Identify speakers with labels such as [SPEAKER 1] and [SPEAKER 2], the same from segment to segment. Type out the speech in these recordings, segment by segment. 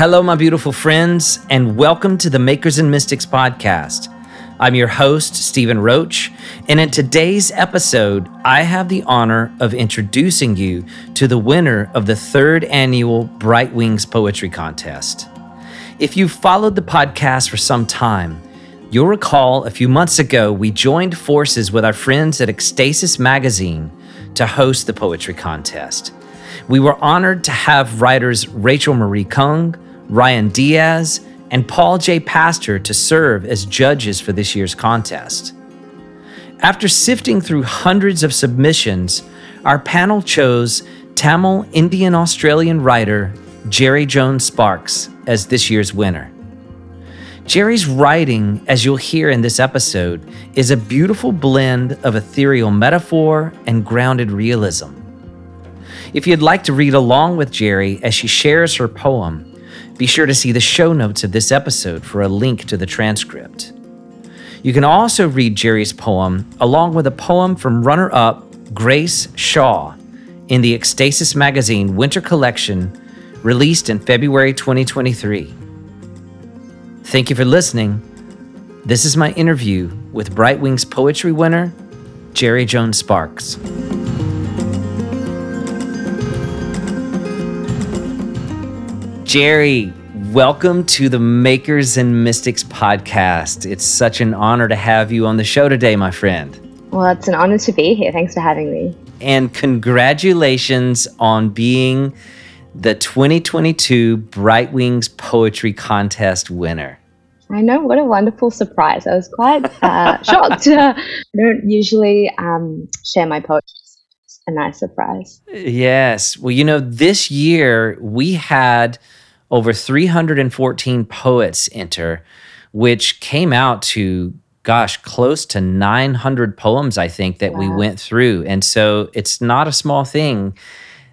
[SPEAKER 1] Hello, my beautiful friends, and welcome to the Makers and Mystics podcast. I'm your host, Stephen Roach, and in today's episode, I have the honor of introducing you to the winner of the third annual Bright Wings Poetry Contest. If you've followed the podcast for some time, you'll recall a few months ago we joined forces with our friends at Ekstasis Magazine to host the poetry contest. We were honored to have writers Rachel Marie Kang, Ryan Diaz, and Paul J. Pastor to serve as judges for this year's contest. After sifting through hundreds of submissions, our panel chose Tamil Indian Australian writer Jerry Jones Sparks as this year's winner. Jerry's writing, as you'll hear in this episode, is a beautiful blend of ethereal metaphor and grounded realism. If you'd like to read along with Jerry as she shares her poem, be sure to see the show notes of this episode for a link to the transcript. You can also read Jerry's poem along with a poem from runner up Grace Shaw in the Ekstasis Magazine Winter Collection released in February 2023. Thank you for listening. This is my interview with Bright Wings poetry winner, Jerry Jones Sparks. Jerry, welcome to the Makers and Mystics podcast. It's such an honor to have you on the show today, my friend.
[SPEAKER 2] Well, it's an honor to be here. Thanks for having me.
[SPEAKER 1] And congratulations on being the 2022 Bright Wings Poetry Contest winner.
[SPEAKER 2] I know, what a wonderful surprise. I was quite uh, shocked. I don't usually um, share my poetry a nice surprise.
[SPEAKER 1] Yes. Well, you know, this year we had over 314 poets enter, which came out to, gosh, close to 900 poems, I think, that wow. we went through. And so it's not a small thing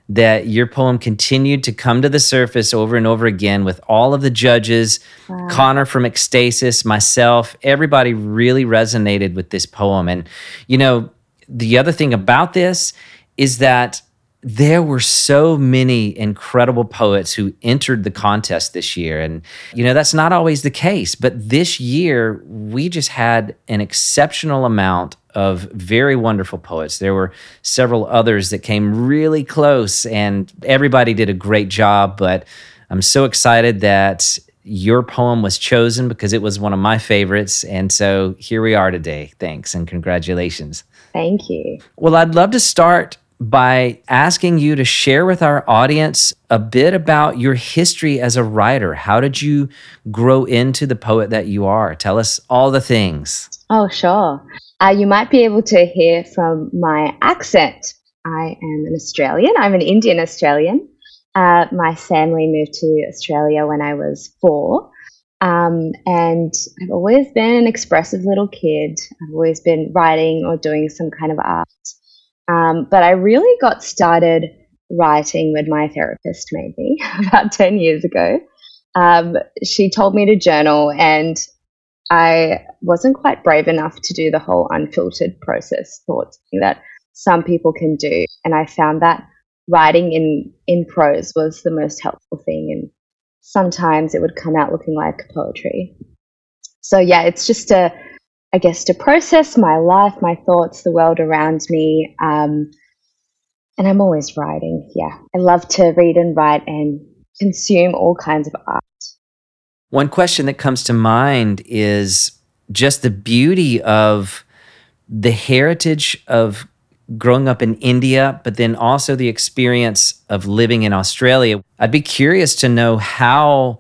[SPEAKER 1] that your poem continued to come to the surface over and over again with all of the judges, wow. Connor from Ekstasis, myself, everybody really resonated with this poem. And, you know, the other thing about this is that there were so many incredible poets who entered the contest this year. And, you know, that's not always the case. But this year, we just had an exceptional amount of very wonderful poets. There were several others that came really close, and everybody did a great job. But I'm so excited that your poem was chosen because it was one of my favorites. And so here we are today. Thanks and congratulations.
[SPEAKER 2] Thank you.
[SPEAKER 1] Well, I'd love to start by asking you to share with our audience a bit about your history as a writer. How did you grow into the poet that you are? Tell us all the things.
[SPEAKER 2] Oh, sure. Uh, you might be able to hear from my accent. I am an Australian, I'm an Indian Australian. Uh, my family moved to Australia when I was four. Um, and I've always been an expressive little kid. I've always been writing or doing some kind of art. Um, but I really got started writing when my therapist made me about 10 years ago. Um, she told me to journal, and I wasn't quite brave enough to do the whole unfiltered process thought that some people can do. And I found that writing in, in prose was the most helpful thing. And sometimes it would come out looking like poetry. So, yeah, it's just a I guess, to process my life, my thoughts, the world around me. Um, and I'm always writing. Yeah. I love to read and write and consume all kinds of art.
[SPEAKER 1] One question that comes to mind is just the beauty of the heritage of growing up in India, but then also the experience of living in Australia. I'd be curious to know how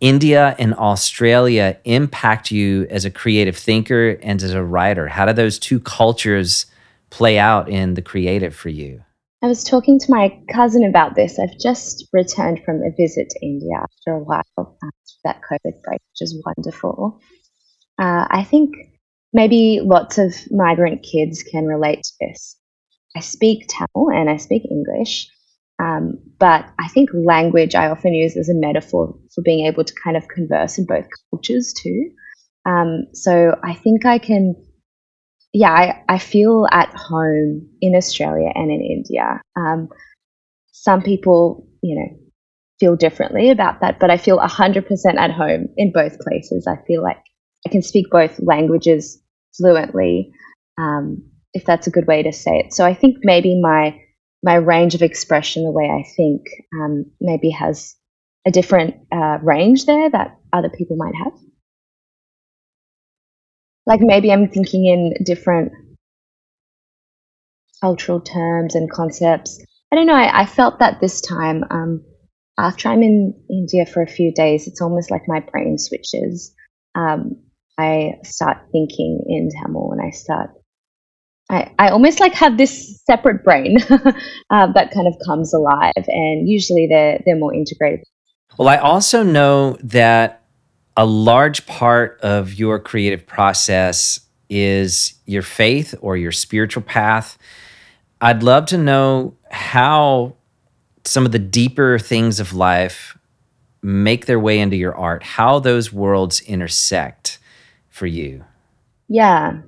[SPEAKER 1] India and Australia impact you as a creative thinker and as a writer? How do those two cultures play out in the creative for you?
[SPEAKER 2] I was talking to my cousin about this. I've just returned from a visit to India after a while after that COVID break, which is wonderful. Uh, I think maybe lots of migrant kids can relate to this. I speak Tamil and I speak English, um, but I think language I often use as a metaphor for being able to kind of converse in both cultures too. Um, so I think I can, yeah, I, I feel at home in Australia and in India. Um, some people, you know, feel differently about that, but I feel 100% at home in both places. I feel like I can speak both languages fluently, um, if that's a good way to say it. So I think maybe my my range of expression, the way I think, um, maybe has a different uh, range there that other people might have. Like maybe I'm thinking in different cultural terms and concepts. I don't know. I, I felt that this time. Um, after I'm in India for a few days, it's almost like my brain switches. Um, I start thinking in Tamil and I start. I, I almost like have this separate brain uh, that kind of comes alive, and usually they're they're more integrated.
[SPEAKER 1] Well, I also know that a large part of your creative process is your faith or your spiritual path. I'd love to know how some of the deeper things of life make their way into your art, how those worlds intersect for you.
[SPEAKER 2] Yeah.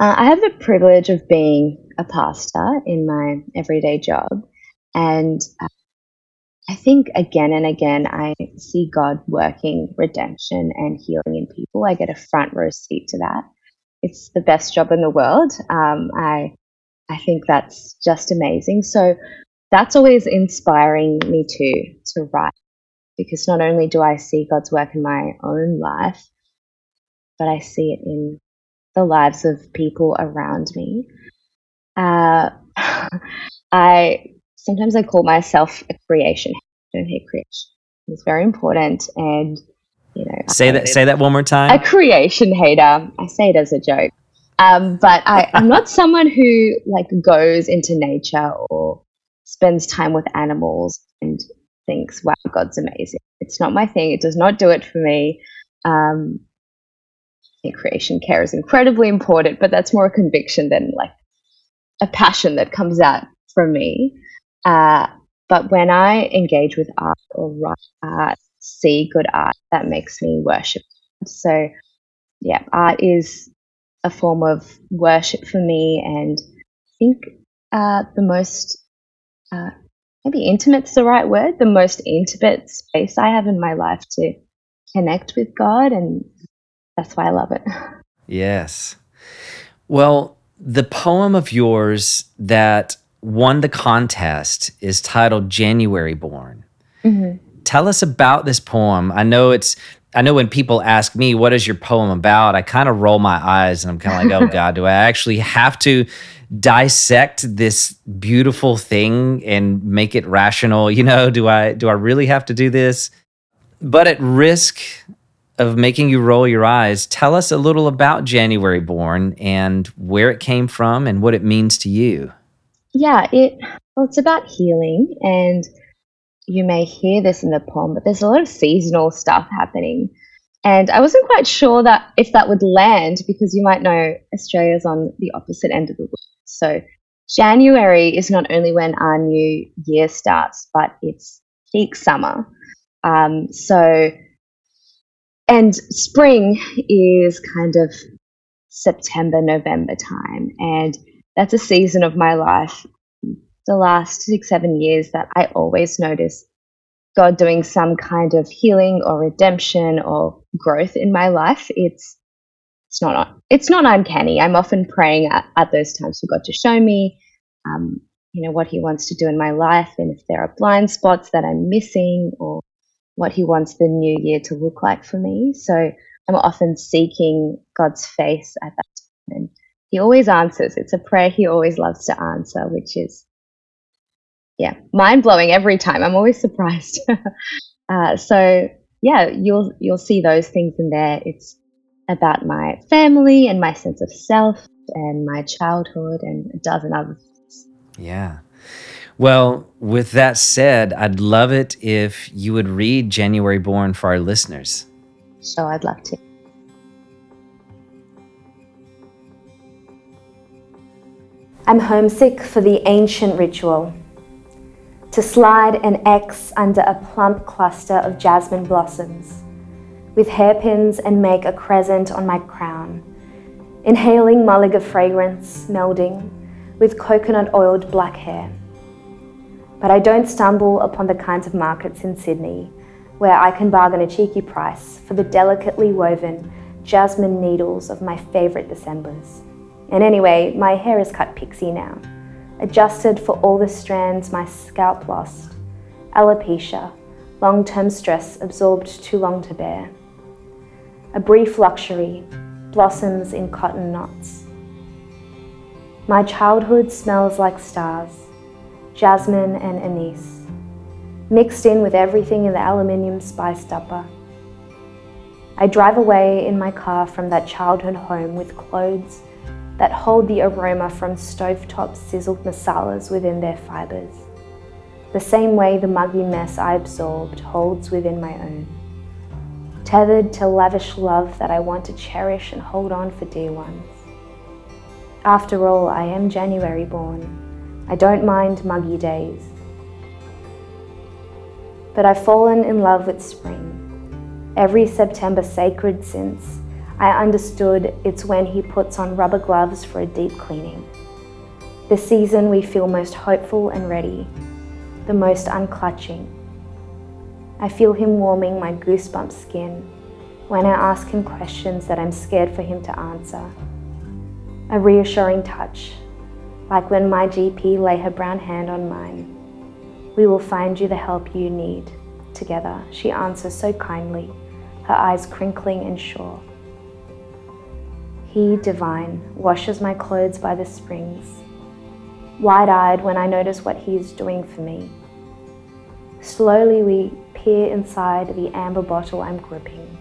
[SPEAKER 2] Uh, I have the privilege of being a pastor in my everyday job. And uh, I think again and again, I see God working redemption and healing in people. I get a front row seat to that. It's the best job in the world. Um, I I think that's just amazing. So that's always inspiring me to to write because not only do I see God's work in my own life, but I see it in the lives of people around me. Uh, I sometimes I call myself a creation. I don't hate creation. It's very important, and you know,
[SPEAKER 1] say that say that one more time.
[SPEAKER 2] A creation hater. I say it as a joke, um, but I, I'm not someone who like goes into nature or spends time with animals and thinks, wow, God's amazing. It's not my thing. It does not do it for me. Um, creation care is incredibly important, but that's more a conviction than like a passion that comes out from me. Uh, but when I engage with art or write art, see good art, that makes me worship. So, yeah, art is a form of worship for me, and I think uh, the most uh, maybe intimate's the right word, the most intimate space I have in my life to connect with God. And that's why I love it.
[SPEAKER 1] Yes. Well, the poem of yours that won the contest is titled January Born. Mm-hmm. Tell us about this poem. I know it's I know when people ask me what is your poem about, I kind of roll my eyes and I'm kind of like, "Oh god, do I actually have to dissect this beautiful thing and make it rational you know do i do i really have to do this but at risk of making you roll your eyes tell us a little about january born and where it came from and what it means to you
[SPEAKER 2] yeah it well it's about healing and you may hear this in the poem but there's a lot of seasonal stuff happening and I wasn't quite sure that if that would land because you might know Australia's on the opposite end of the world. So January is not only when our new year starts, but it's peak summer. Um, so, and spring is kind of September, November time. And that's a season of my life, the last six, seven years, that I always notice God doing some kind of healing or redemption or growth in my life. It's it's not it's not uncanny. I'm often praying at, at those times for God to show me, um, you know, what He wants to do in my life, and if there are blind spots that I'm missing, or what He wants the new year to look like for me. So I'm often seeking God's face at that time, and He always answers. It's a prayer He always loves to answer, which is yeah, mind blowing every time. I'm always surprised. uh, so yeah, you'll you'll see those things in there. It's about my family and my sense of self and my childhood and a dozen other things.
[SPEAKER 1] Yeah. Well, with that said, I'd love it if you would read January Born for our listeners.
[SPEAKER 2] So I'd love to.
[SPEAKER 3] I'm homesick for the ancient ritual to slide an X under a plump cluster of jasmine blossoms with hairpins and make a crescent on my crown, inhaling mulliga fragrance melding with coconut oiled black hair. But I don't stumble upon the kinds of markets in Sydney where I can bargain a cheeky price for the delicately woven jasmine needles of my favourite Decembers. And anyway, my hair is cut pixie now, adjusted for all the strands my scalp lost, alopecia, long term stress absorbed too long to bear. A brief luxury, blossoms in cotton knots. My childhood smells like stars, jasmine and anise, mixed in with everything in the aluminium spice dupper. I drive away in my car from that childhood home with clothes that hold the aroma from stovetop sizzled masalas within their fibres, the same way the muggy mess I absorbed holds within my own. Tethered to lavish love that I want to cherish and hold on for dear ones. After all, I am January born. I don't mind muggy days. But I've fallen in love with spring. Every September sacred since I understood it's when he puts on rubber gloves for a deep cleaning. The season we feel most hopeful and ready, the most unclutching. I feel him warming my goosebump skin when I ask him questions that I'm scared for him to answer. A reassuring touch, like when my GP lay her brown hand on mine. We will find you the help you need. Together, she answers so kindly, her eyes crinkling and sure. He, divine, washes my clothes by the springs, wide eyed when I notice what He is doing for me. Slowly we peer inside the amber bottle I'm gripping.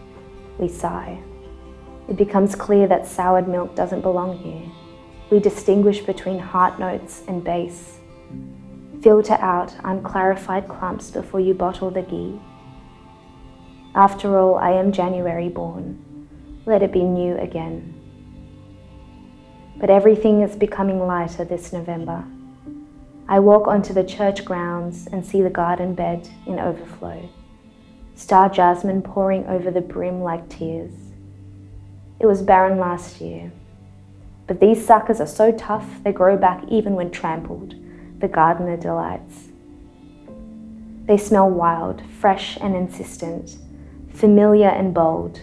[SPEAKER 3] We sigh. It becomes clear that soured milk doesn't belong here. We distinguish between heart notes and bass. Filter out unclarified clumps before you bottle the ghee. After all, I am January born. Let it be new again but everything is becoming lighter this November. I walk onto the church grounds and see the garden bed in overflow, star jasmine pouring over the brim like tears. It was barren last year, but these suckers are so tough they grow back even when trampled, the gardener delights. They smell wild, fresh and insistent, familiar and bold,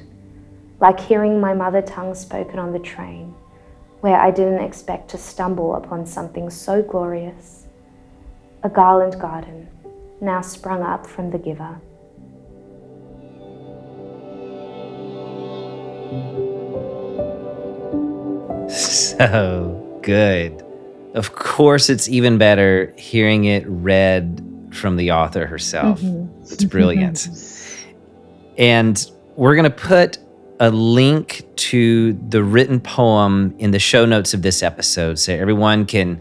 [SPEAKER 3] like hearing my mother tongue spoken on the train where I didn't expect to stumble upon something so glorious. A garland garden, now sprung up from the giver.
[SPEAKER 1] So good. Of course, it's even better hearing it read from the author herself. Mm-hmm. It's brilliant. and we're going to put a link to the written poem in the show notes of this episode so everyone can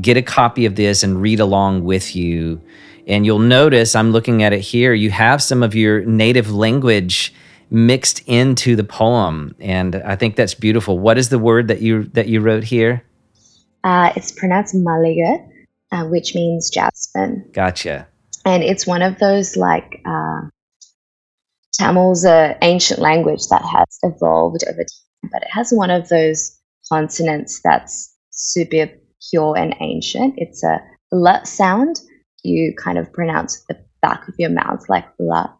[SPEAKER 1] get a copy of this and read along with you. And you'll notice, I'm looking at it here, you have some of your native language mixed into the poem. And I think that's beautiful. What is the word that you that you wrote here?
[SPEAKER 2] Uh, it's pronounced maliga, uh, which means jasmine.
[SPEAKER 1] Gotcha.
[SPEAKER 2] And it's one of those like uh, Tamil's an ancient language that has evolved over time, but it has one of those consonants that's super pure and ancient. It's a l sound. You kind of pronounce the back of your mouth like la.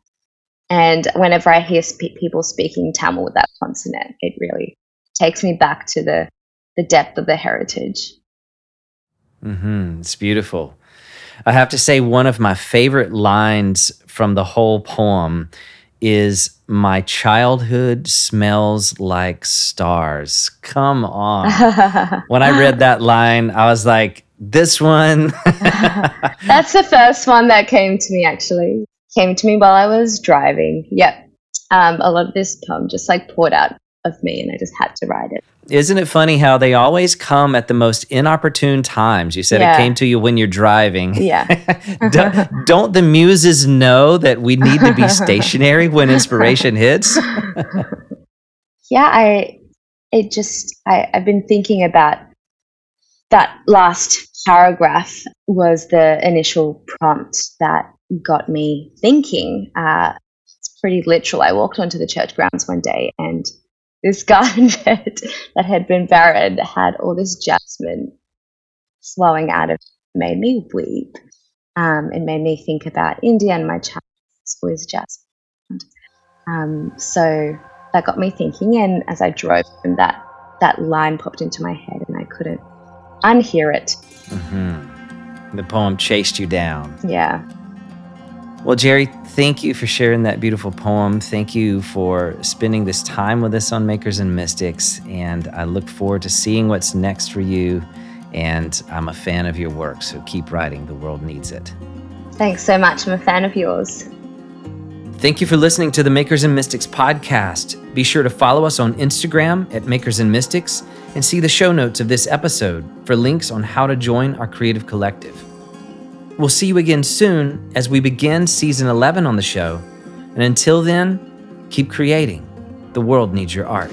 [SPEAKER 2] And whenever I hear sp- people speaking Tamil with that consonant, it really takes me back to the, the depth of the heritage.
[SPEAKER 1] Mm-hmm. It's beautiful. I have to say, one of my favorite lines from the whole poem is my childhood smells like stars. Come on. when I read that line, I was like, this one.
[SPEAKER 2] That's the first one that came to me actually. Came to me while I was driving. Yep. Um, a lot of this poem just like poured out of me and I just had to write it.
[SPEAKER 1] Isn't it funny how they always come at the most inopportune times? You said yeah. it came to you when you're driving.
[SPEAKER 2] Yeah.
[SPEAKER 1] don't, don't, the muses know that we need to be stationary when inspiration hits?
[SPEAKER 2] yeah, I it just I, I've been thinking about that last paragraph was the initial prompt that got me thinking. Uh, it's pretty literal. I walked onto the church grounds one day and this garden bed that had been barren had all this jasmine flowing out of it, made me weep. Um, it made me think about India and my childhood is jazz. Um, so that got me thinking, and as I drove home, that that line popped into my head, and I couldn't unhear it.
[SPEAKER 1] Mm-hmm. The poem chased you down.
[SPEAKER 2] Yeah.
[SPEAKER 1] Well, Jerry, thank you for sharing that beautiful poem. Thank you for spending this time with us on Makers and Mystics. And I look forward to seeing what's next for you. And I'm a fan of your work, so keep writing. The world needs it.
[SPEAKER 2] Thanks so much. I'm a fan of yours.
[SPEAKER 1] Thank you for listening to the Makers and Mystics podcast. Be sure to follow us on Instagram at Makers and Mystics and see the show notes of this episode for links on how to join our creative collective. We'll see you again soon as we begin season 11 on the show. And until then, keep creating. The world needs your art.